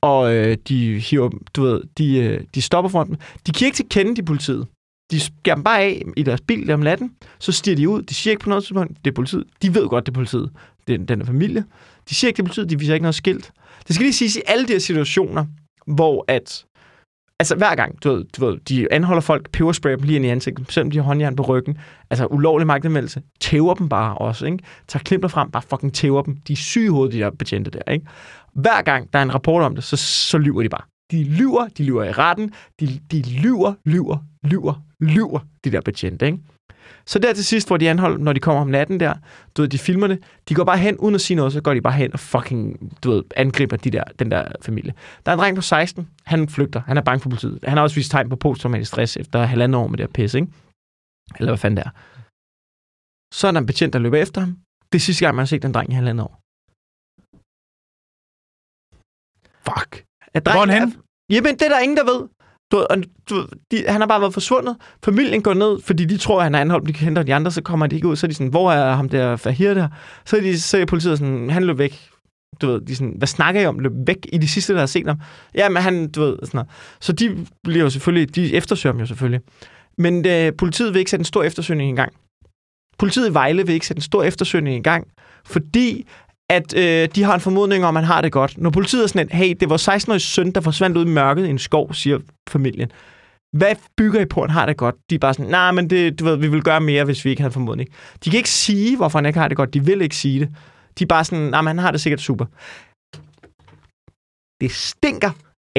og øh, de hiver, du ved, de, øh, de stopper foran dem. De kan ikke til kende de politiet. De skærer dem bare af i deres bil der om natten, så stiger de ud. De siger ikke på noget tidspunkt, det er politiet. De ved godt, det er politiet. Det er den her familie. De siger ikke, det er politiet. De viser ikke noget skilt. Det skal lige siges i alle de her situationer, hvor at Altså hver gang, du ved, du ved, de anholder folk, pebersprayer dem lige ind i ansigtet, selvom de har håndjern på ryggen. Altså ulovlig magtanvendelse. Tæver dem bare også, ikke? Tager klimper frem, bare fucking tæver dem. De er syge hoved, de der betjente der, ikke? Hver gang der er en rapport om det, så, så lyver de bare. De lyver, de lyver i retten, de, de lyver, lyver, lyver, lyver, de der betjente, ikke? Så der til sidst, hvor de anholder, når de kommer om natten der, du ved, de filmer det, de går bare hen, uden at sige noget, så går de bare hen og fucking, du ved, angriber de der, den der familie. Der er en dreng på 16, han flygter, han er bange for politiet. Han har også vist tegn på posttraumatisk stress efter halvandet år med det her pis, ikke? Eller hvad fanden det er. Så er der en betjent, der løber efter ham. Det er sidste gang, man har set den dreng i halvandet år. Fuck. Er Hvor er han? Jamen, det er der ingen, der ved. Du, og, du, de, han har bare været forsvundet. Familien går ned, fordi de tror, at han er anholdt. De kan hente de andre, så kommer de ikke ud. Så er de sådan, hvor er ham der Fahir der? Så er, de, så er politiet sådan, han løb væk. Du ved, de sådan, hvad snakker I om? Løb væk i de sidste, der har set ham. Ja, men han, du ved, sådan noget. Så de bliver jo selvfølgelig, de eftersøger ham jo selvfølgelig. Men øh, politiet vil ikke sætte en stor eftersøgning i gang. Politiet i Vejle vil ikke sætte en stor eftersøgning i gang, fordi at øh, de har en formodning om, at man har det godt. Når politiet er sådan et, hey, det var 16-årig søn, der forsvandt ud i mørket i en skov, siger familien. Hvad bygger I på, at han har det godt? De er bare sådan, nej, nah, men det, du ved, vi vil gøre mere, hvis vi ikke havde en formodning. De kan ikke sige, hvorfor han ikke har det godt. De vil ikke sige det. De er bare sådan, nej, nah, men han har det sikkert super. Det stinker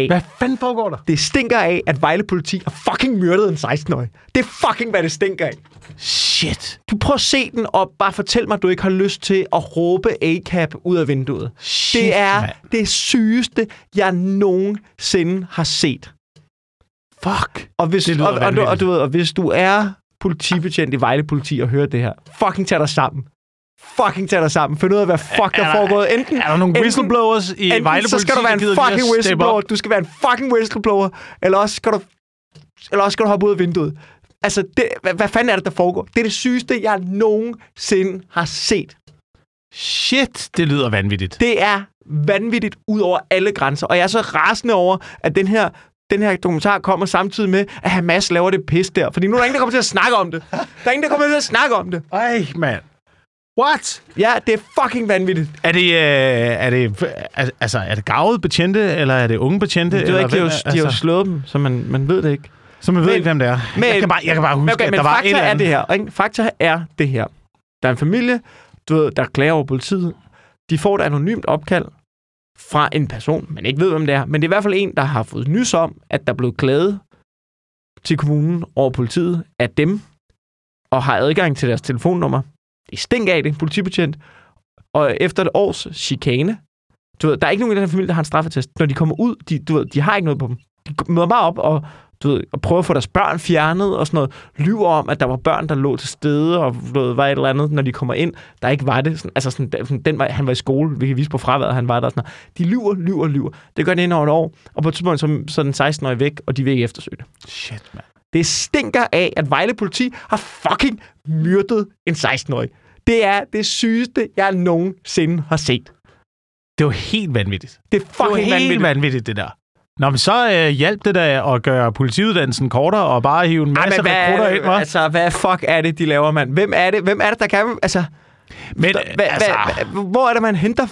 hvad fanden foregår der? det stinker af, at Vejle politi har fucking myrdet en 16-årig. Det er fucking, hvad det stinker af. Shit. Du prøver at se den, og bare fortæl mig, at du ikke har lyst til at råbe A-cap ud af vinduet. Shit, det er mand. det sygeste, jeg nogensinde har set. Fuck. Og hvis, lyder og, og, du, og, du ved, og hvis du er politibetjent i Vejle Politi og hører det her, fucking tag dig sammen. Fucking tag dig sammen. Find ud af, hvad fuck der Er er foregået. Enten, Er der nogle enten- whistleblowers i Enten Vejle så skal du være en fucking whistleblower. Du skal være en fucking whistleblower. Eller også skal du, eller også skal du hoppe ud af vinduet. Altså, det, hvad, hvad fanden er det, der foregår? Det er det sygeste, jeg nogensinde har set. Shit, det lyder vanvittigt. Det er vanvittigt ud over alle grænser. Og jeg er så rasende over, at den her, den her dokumentar kommer samtidig med, at Hamas laver det pis der. Fordi nu er der ingen, der kommer til at snakke om det. Der er ingen, der kommer til at snakke om det. Ej, mand. What? Ja, det er fucking vanvittigt. Er det, øh, er det, al- altså, er det gavede betjente, eller er det unge betjente? Det er eller ikke, de, har, jo- er- de har jo altså, slået dem, så man, man ved det ikke. Så man ved Men- ikke, hvem det er. men- jeg, kan bare, jeg kan bare huske, okay, at men der var fakta et eller er andet. det her. Ikke? Fakta er det her. Der er en familie, du ved, der klager over politiet. De får et anonymt opkald fra en person, man ikke ved, hvem det er. Men det er i hvert fald en, der har fået nys om, at der er blevet klaget til kommunen over politiet af dem, og har adgang til deres telefonnummer. Det stinker af det, politibetjent. Og efter et års chikane, du ved, der er ikke nogen i den her familie, der har en straffetest. Når de kommer ud, de, du ved, de har ikke noget på dem. De møder bare op og du ved, og prøver at få deres børn fjernet og sådan noget. Lyver om, at der var børn, der lå til stede og du ved, var et eller andet, når de kommer ind. Der ikke var det. Sådan, altså sådan, den var, han var i skole, vi kan vise på fraværet, han var der. Sådan noget. De lyver, lyver, lyver. Det gør de ind over et år, og på et tidspunkt så, så er den 16-årige væk, og de vil ikke eftersøge det. Shit, mand. Det stinker af, at Vejle politi har fucking myrdet en 16-årig. Det er det sygeste, jeg nogensinde har set. Det var helt vanvittigt. Det er Det fucking helt vanvittigt. vanvittigt, det der. Nå, men så øh, hjalp det da at gøre politiuddannelsen kortere og bare hive en Ej, masse men rekrutter ind, hva'? altså, hvad fuck er det, de laver, mand? Hvem er det, hvem er det der kan... Altså, Men, hvad, altså, hvad, hvor er det, man henter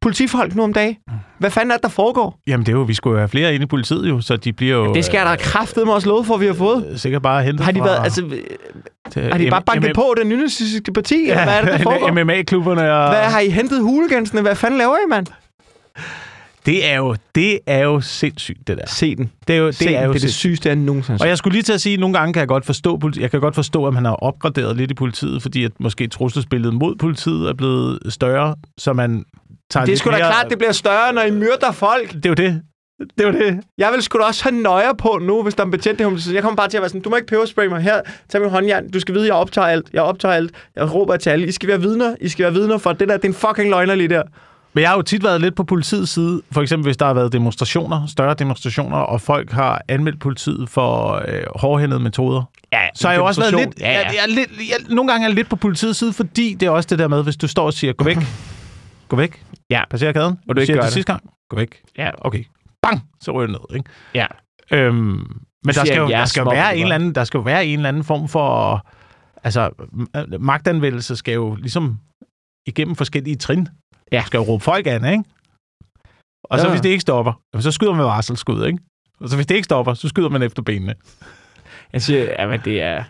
politifolk nu om dagen? Hvad fanden er det, der foregår? jamen, det er jo, vi skulle jo have flere inde i politiet jo, så de bliver jo... Det skal jeg da kraftedeme også love for, at vi har fået. øh, sikkert bare hentet Har de fra, været, altså, til har de bare banket M- på det nynazistiske parti? Eller hvad er det, der foregår? MMA-klubberne og... Hvad har I hentet huligansene? Hvad fanden laver I, mand? Det er jo, det er jo sindssygt, det der. Se den. Det er jo, det Se er den. jo det er det sygeste, jeg nogensinde Og jeg skulle lige til at sige, at nogle gange kan jeg godt forstå, politi- jeg kan godt forstå, at man har opgraderet lidt i politiet, fordi at måske trusselsbilledet mod politiet er blevet større, så man tager Det er sgu da mere... klart, det bliver større, når I myrder folk. Det er jo det. Det er jo det. Jeg vil sgu da også have nøjer på nu, hvis der er en betjent i. Jeg kommer bare til at være sådan, du må ikke peberspray mig her. Tag min håndjern. Du skal vide, jeg optager alt. Jeg optager alt. Jeg råber til alle. I skal være vidner. I skal være vidner for det der. Det er en fucking løgner lige der. Men jeg har jo tit været lidt på politiets side, for eksempel hvis der har været demonstrationer, større demonstrationer, og folk har anmeldt politiet for øh, hårdhændede metoder. Ja, Så har jeg jo også været lidt, Ja, ja. Jeg, jeg, er lidt jeg, nogle gange er jeg lidt på politiets side, fordi det er også det der med, hvis du står og siger, gå væk, gå væk, Ja. passer gaden, Og du ikke siger det det. sidste gang, gå væk, ja. okay, bang, så ryger ned, ikke? ja. Øhm, men der skal, jo, jeg er der, skal jo være en eller anden, der skal jo være en eller anden form for... Altså, magtanvendelse skal jo ligesom igennem forskellige trin. Ja. Du skal jo råbe folk an, ikke? Og så Ja. hvis det ikke stopper, så skyder man varselskud, ikke? Og så hvis det ikke stopper, så skyder man efter benene. Jeg siger, ja, men det er...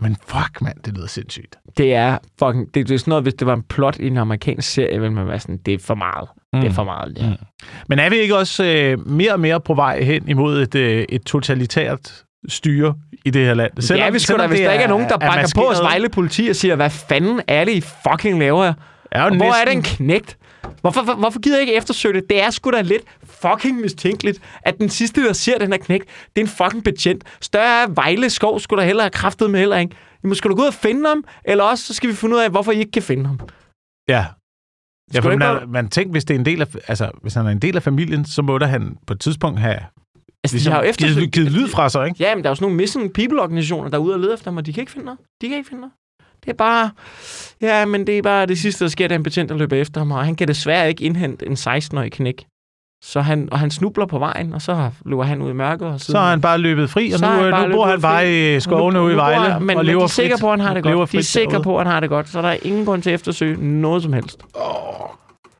Men fuck, mand, det lyder sindssygt. Det er fucking... Det, det er sådan noget, hvis det var en plot i en amerikansk serie, ville man være sådan, det er for meget. Mm. Det er for meget, det her. Mm. Men er vi ikke også øh, mere og mere på vej hen imod et, øh, et totalitært styre i det her land? det er vi sgu da, hvis der ikke er nogen, der banker på os Vejle politi og siger, hvad fanden er det, I fucking laver? Er jo Og hvor næsten, er det en knægt? Hvorfor, hvor, hvorfor gider jeg ikke eftersøge det? Det er sgu da lidt fucking mistænkeligt, at den sidste, der ser den her knægt, det er en fucking betjent. Større er Vejle skov skulle der heller have kraftet med heller ikke. I må sgu da gå ud og finde ham, eller også så skal vi finde ud af, hvorfor I ikke kan finde ham. Ja. Ja, Skulle for man, man tænker, hvis det er en del af, altså, hvis han er en del af familien, så må der han på et tidspunkt have Altså, ligesom, de har jo eftersøgt... givet, givet lyd fra sig, ikke? Ja, men der er jo sådan nogle missing people-organisationer, der er ude og lede efter ham, og de kan ikke finde noget. De kan ikke finde noget. Det er bare... Ja, men det er bare det sidste, der sker, da en betjent der løber efter ham, og han kan desværre ikke indhente en 16-årig knæk. Så han, og han snubler på vejen, og så løber han ud i mørket. Og Så har han bare løbet fri, og nu, han øh, nu bor han bare i skovene ude i Vejle han- men, og men lever de er sikre på, at han har det godt. De er sikre på, at han har det godt, så der er ingen grund til at eftersøge noget som helst.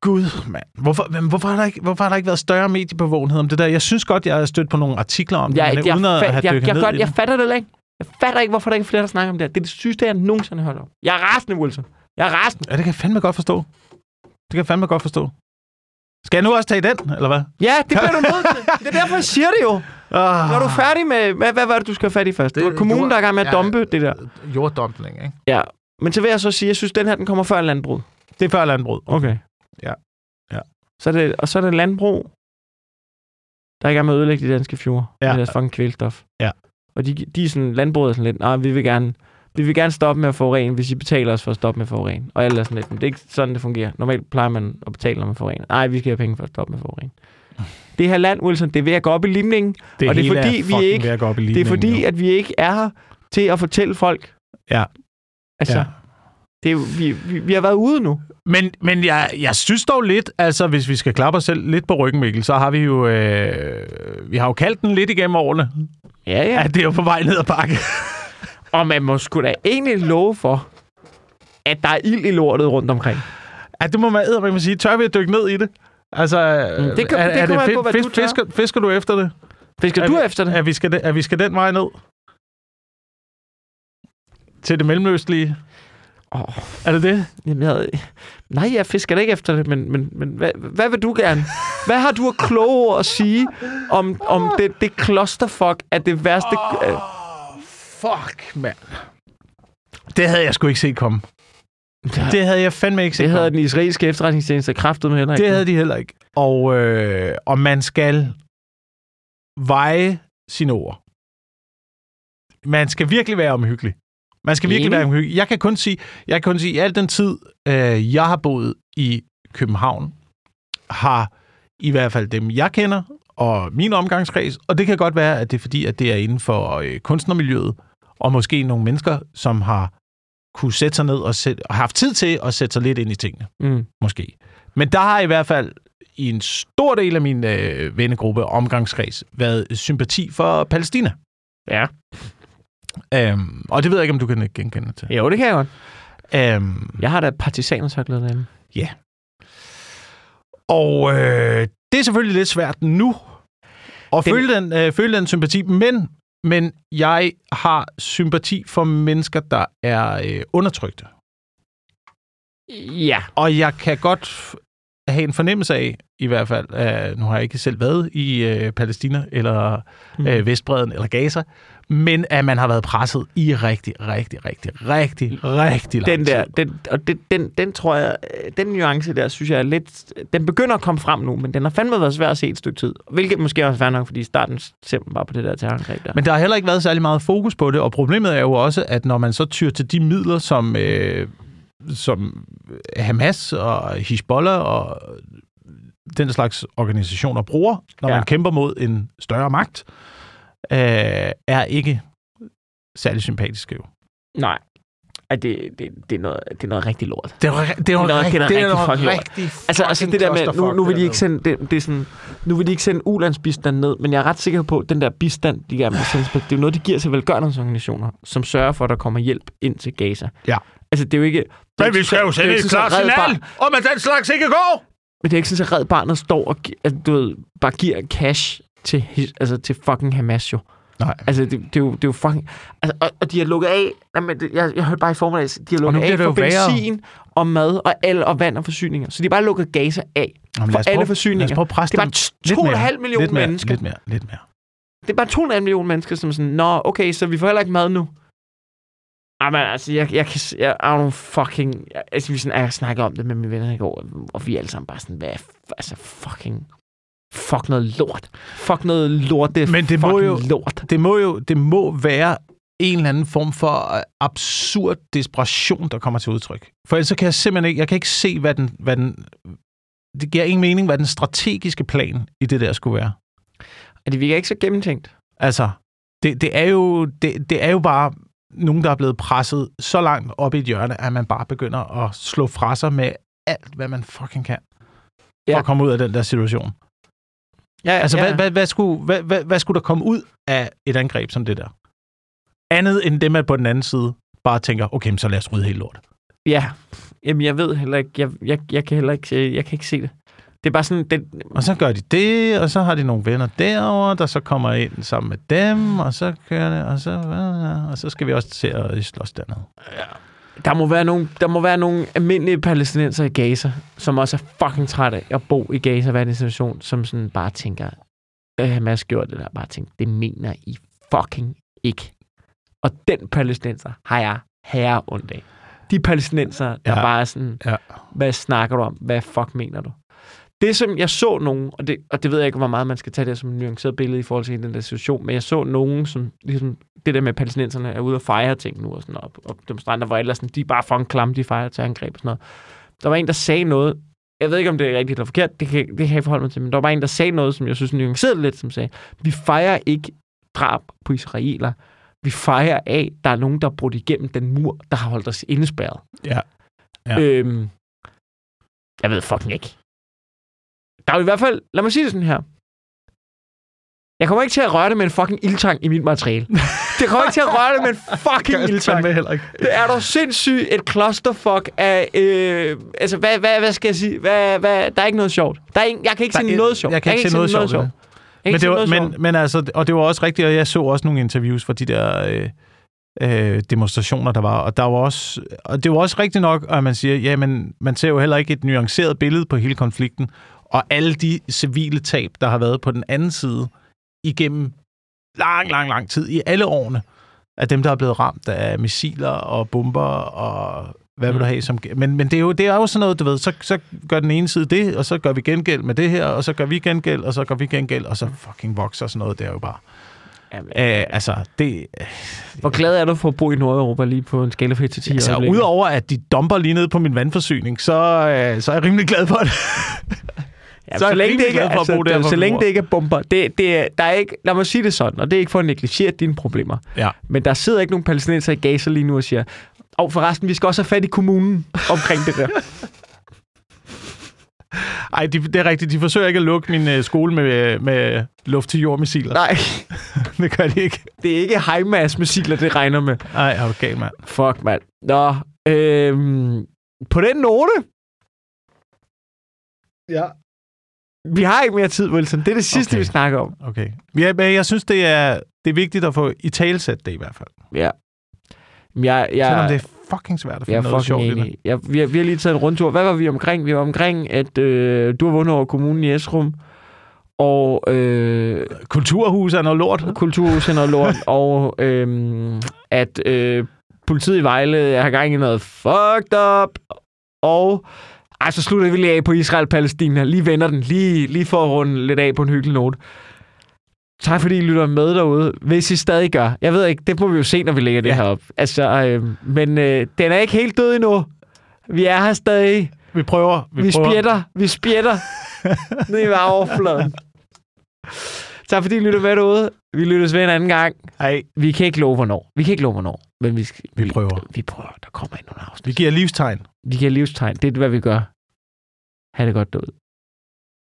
Gud, mand. Hvorfor, men hvorfor, har der ikke, hvorfor har der ikke været større mediebevågenhed om det der? Jeg synes godt, jeg har stødt på nogle artikler om det, Jeg, men jeg, uden at jeg, have jeg, jeg, ned godt, jeg fatter det ikke. Jeg fatter ikke, hvorfor der ikke er flere, der snakker om det her. Det er det sygeste, jeg nogensinde har hørt om. Jeg er rasende, Wilson. Jeg er rasende. Ja, det kan jeg fandme godt forstå. Det kan jeg fandme godt forstå. Skal jeg nu også tage den, eller hvad? Ja, det bliver du nødt til. Det er derfor, jeg siger det jo. Ah, Når du er færdig med... Hvad, hvad var det, du skal have fat i først? Det, var kommunen, jord- der er i gang med at ja. dumpe det der. Jorddumpling, ikke? Ja. Men så vil jeg så sige, at jeg synes, at den her den kommer før landbrug. Det er før landbrug. Okay. Ja. Ja. Så er det, og så er det landbrug, der er i gang med at ødelægge de danske fjorde. Ja. Med deres fucking kvælstof. Ja. Og de, de er sådan, landbruget er sådan lidt, nej, vi vil gerne, vi vil gerne stoppe med at forurene, hvis I betaler os for at stoppe med at forurene. Og alle er sådan lidt, men det er ikke sådan, det fungerer. Normalt plejer man at betale, når man forurener. Nej, vi skal have penge for at stoppe med at forurene. Det her land, Wilson, det er ved at gå op i limningen. Det Og det er fordi, vi fucking ikke- ved at gå op i Det er limningen, fordi, jo. at vi ikke er her til at fortælle folk. Ja. Altså, Ja. Ja. det er, vi, vi, vi har været ude nu. Men, men jeg, jeg synes dog lidt, altså hvis vi skal klappe os selv lidt på ryggen, Mikkel, så har vi jo, øh, vi har jo kaldt den lidt igennem årene, Ja, ja. at det er jo på vej ned ad bakke. Og man må sgu da egentlig love for, at der er ild i lortet rundt omkring. At det må man æde, man sige. Tør vi at dykke ned i det? Altså, Mm, det kan- er, det er fi- på, hvad fis- du tør. fisker, fisker du efter det? Fisker Er du efter det? Er vi, skal, er vi skal den vej ned? Til det mellemøstlige? Åh. Er det det? Jamen, jeg, nej, jeg fisker da ikke efter det, men, men, men hvad, hvad vil du gerne? Hvad har du af kloge ord at sige om, om det, det klosterfuck er det værste... øh, Fuck, mand. Det havde jeg sgu ikke set komme. Det havde jeg fandme ikke set det havde komme. den israelske efterretningstjeneste kraftet med heller ikke. Det havde de heller ikke. Og, øh, og man skal... veje sine ord. Man skal virkelig være omhyggelig. Man skal virkelig være omhyggelig. Jeg kan kun sige, jeg kan kun sige, al den tid, øh, jeg har boet i København, har i hvert fald dem, jeg kender, og min omgangskreds, og det kan godt være, at det er fordi, at det er inden for øh, kunstnermiljøet, og måske nogle mennesker, som har kunne sætte sig ned og, sæt, og haft tid til at sætte sig lidt ind i tingene, Mm. måske. Men der har i hvert fald i en stor del af min øh, vennegruppe omgangskreds været sympati for Palæstina. Ja. Øhm, og det ved jeg ikke, om du kan genkende til. Jo, det kan jeg godt. Øhm, Jeg har da partisanertørklæde derinde. Og øh, det er selvfølgelig lidt svært nu at Den- den, føle, den, øh, føle den sympati, men, men jeg har sympati for mennesker, der er øh, undertrykte. Ja. Og jeg kan godt have en fornemmelse af, i hvert fald, øh, nu har jeg ikke selv været i øh, Palæstina, eller Mm. øh, Vestbreden, eller Gaza, men at man har været presset i rigtig, rigtig, rigtig, rigtig, rigtig lang Den der, tid. den, og det, den, den tror jeg, den nuance der, synes jeg er lidt, den begynder at komme frem nu, men den har fandme været svær at se et stykke tid. Hvilket måske også er fair nok, fordi starten ser man bare på det der terrorangreb der. Men der har heller ikke været særlig meget fokus på det, og problemet er jo også, at når man så tyr til de midler, som, øh, som Hamas og Hezbollah og den slags organisationer bruger, når Ja. ja. man kæmper mod en større magt, øh, er ikke særlig sympatiske jo. Nej. Ej, det, det, det, er noget, det er noget rigtig lort. Det er jo, det er jo Det er noget- rigtig, det er det er rigtig noget fucking lort. rigtig Altså, altså det der med, nu, nu vil de ikke sende, det, det er sådan, nu vil de ikke sende ulandsbistand ned, men jeg er ret sikker på, at den der bistand, de gerne vil sende, det er jo noget, de giver til velgørenhedsorganisationer, som sørger for, at der kommer hjælp ind til Gaza. Ja. Altså, det er jo ikke... det er Men vi skal jo sende er et klart at signal om, at den slags ikke går! Men det er ikke sådan, at Red Barnet står og at, du ved, bare giver cash til, altså, til fucking Hamas jo. Nej. Altså, det, det, er, jo, det er jo fucking... Altså, og, og de har lukket af... Jamen, det, jeg, jeg hørte bare i formiddag, de har lukket af for jo værre. benzin og mad og, el og vand og forsyninger. Så de har bare lukket Gaza af. Jamen, For alle prøve- forsyninger. Prøve Det er bare 2,5 millioner lidt mere, mennesker. Lidt mere, lidt mere. Det er bare 2,5 millioner mennesker, som sådan, Nå, okay, så vi får heller ikke mad nu. Jamen, altså, jeg, jeg kan... Jeg, I don't fucking... Jeg, altså, vi sådan, jeg snakkede om det med mine venner i går, og vi er alle sammen bare sådan, hvad altså, fucking... Fuck noget lort. Fuck noget lort, det er Men det må fucking jo- lort. det må jo det må være en eller anden form for øh, absurd desperation, der kommer til udtryk. For ellers så kan jeg simpelthen ikke, jeg kan ikke se, hvad den, hvad den, det giver ingen mening, hvad den strategiske plan i det der skulle være. Og det virker ikke så gennemtænkt. Altså, det, det, er, jo, det, det er jo bare nogen, der er blevet presset så langt op i et hjørne, at man bare begynder at slå fra sig med alt, hvad man fucking kan, for Ja. at komme ud af den der situation. Ja, Altså, ja. hvad, hvad, hvad, skulle, hvad, hvad, hvad skulle der komme ud af et angreb som det der? Andet end det, man på den anden side bare tænker, okay, så lad os rydde helt lort. Ja. Jamen, jeg ved heller ikke... Jeg, jeg, jeg kan heller ikke, øh, jeg kan ikke se det. Det er bare sådan... Det, Og så gør de det, og så har de nogle venner derovre, der så kommer ind sammen med dem, og så kører det, og så, og så skal vi også til at slås dernede. Der må være nogle, der må være nogle almindelige palæstinenser i Gaza, som også er fucking trætte af at bo i Gaza, hvad er det situation, som sådan bare tænker, øh, Hamas gjorde det der, bare tænker, det mener I fucking ikke. Og den palæstinenser har jeg herre ondt af. De palæstinenser, der ja. bare er sådan, Ja. hvad snakker du om? Hvad fuck mener du? Det, som jeg så nogen, og det, og det ved jeg ikke, hvor meget man skal tage det som et nuanceret billede i forhold til den der situation, men jeg så nogen, som ligesom, det der med palæstinenserne er ude og fejre ting nu, og, sådan, og, og demonstranter, hvor ellers sådan, de er bare fucking klamme, de fejrer til angreb og sådan noget. Der var en, der sagde noget, jeg ved ikke, om det er rigtigt eller forkert, det kan, det kan jeg forholde mig til, men der var en, der sagde noget, som jeg synes nuancerede lidt, som sagde, vi fejrer ikke drab på israeler, vi fejrer af, der er nogen, der er brudt igennem den mur, der har holdt os indespærret. Ja. Ja. Øhm, jeg ved fucking ikke. Der er jo i hvert fald, lad mig sige det sådan her. Jeg kommer ikke til at røre det med en fucking ildtang i mit materiale. Det kommer ikke til at røre det med en fucking ildtang. heller ikke. Det er dog sindssygt et clusterfuck af... Øh, altså, hvad, hvad, hvad skal jeg sige? Hvad, hvad, der er ikke noget sjovt. Der er ikke, jeg kan ikke se noget sjovt. Jeg kan ikke se noget sjovt. kan Men, det var, men, sjovt. men altså, og det var også rigtigt, og jeg så også nogle interviews fra de der øh, øh, demonstrationer, der var, og der var også, og det var også rigtigt nok, at man siger, jamen, man ser jo heller ikke et nuanceret billede på hele konflikten, og alle de civile tab, der har været på den anden side, igennem lang, lang, lang tid, i alle årene, af dem, der er blevet ramt af missiler og bomber og Hvad vil Mm. du have som... Men, men det, er jo, det er jo sådan noget, du ved, så, så gør den ene side det, og så gør vi gengæld med det her, og så gør vi gengæld, og så gør vi gengæld, og så fucking vokser sådan noget, det er jo bare... Jamen, Øh, altså, det... Hvor glad er du for at bo i Nordeuropa lige på en skala fra 1 til 10? Altså, udover at de dumper lige ned på min vandforsyning, så, øh, så er jeg rimelig glad for det. Ja, så så længe det ikke, for altså, det- så længe det ikke er bomber, det, det, er- der er ikke, lad mig sige det sådan, og det er ikke for at negligere dine problemer, Ja. men der sidder ikke nogen palæstinenser i Gaza lige nu og siger, og forresten, vi skal også have fat i kommunen omkring det der. Ej, de, det er rigtigt. De forsøger ikke at lukke min øh, skole med, med luft-til-jord-missiler. Nej, det gør de ikke. det er ikke HIMARS-missiler, det regner med. Nej, er gal, mand. Fuck, mand. Nå, øhm, på den note, Ja. Vi har ikke mere tid, Wilson. Det er det sidste, Okay. vi snakker om. Okay. Ja, men jeg synes, det er, det er vigtigt at få i talsæt det i hvert fald. Ja. Jeg, jeg, Selvom det er fucking svært at Jeg finde er noget sjovt i det. enig. Jeg, vi, har, vi har lige taget en rundtur. Hvad var vi omkring? Vi var omkring, at øh, du har vundet over kommunen i Esrum, og øh, Kulturhus er noget lort. kulturhuset noget lort, og øh, at øh, politiet i Vejle har gang i noget fucked up, og ej, så slutter vi lige af på Israel-Palæstina. Lige vender den, lige, lige for at runde lidt af på en hyggelig note. Tak fordi I lytter med derude. Hvis I stadig gør. Jeg ved ikke, det må vi jo se, når vi lægger det Ja. her op. Altså, øh, men øh, den er ikke helt død endnu. Vi er her stadig. Vi prøver. Vi, vi prøver. spjætter. Vi spjætter. ned i overfladen. Tak fordi I lytter med derude. Vi lyttes ved en anden gang. Ej, Vi kan ikke love, hvornår. Vi kan ikke love, hvornår. Men vi, skal, Vi prøver. Vi prøver. Der kommer endnu en afsnit. vi giver livstegn. Vi giver livstegn. Det er, hvad vi gør. Ha' det godt derude.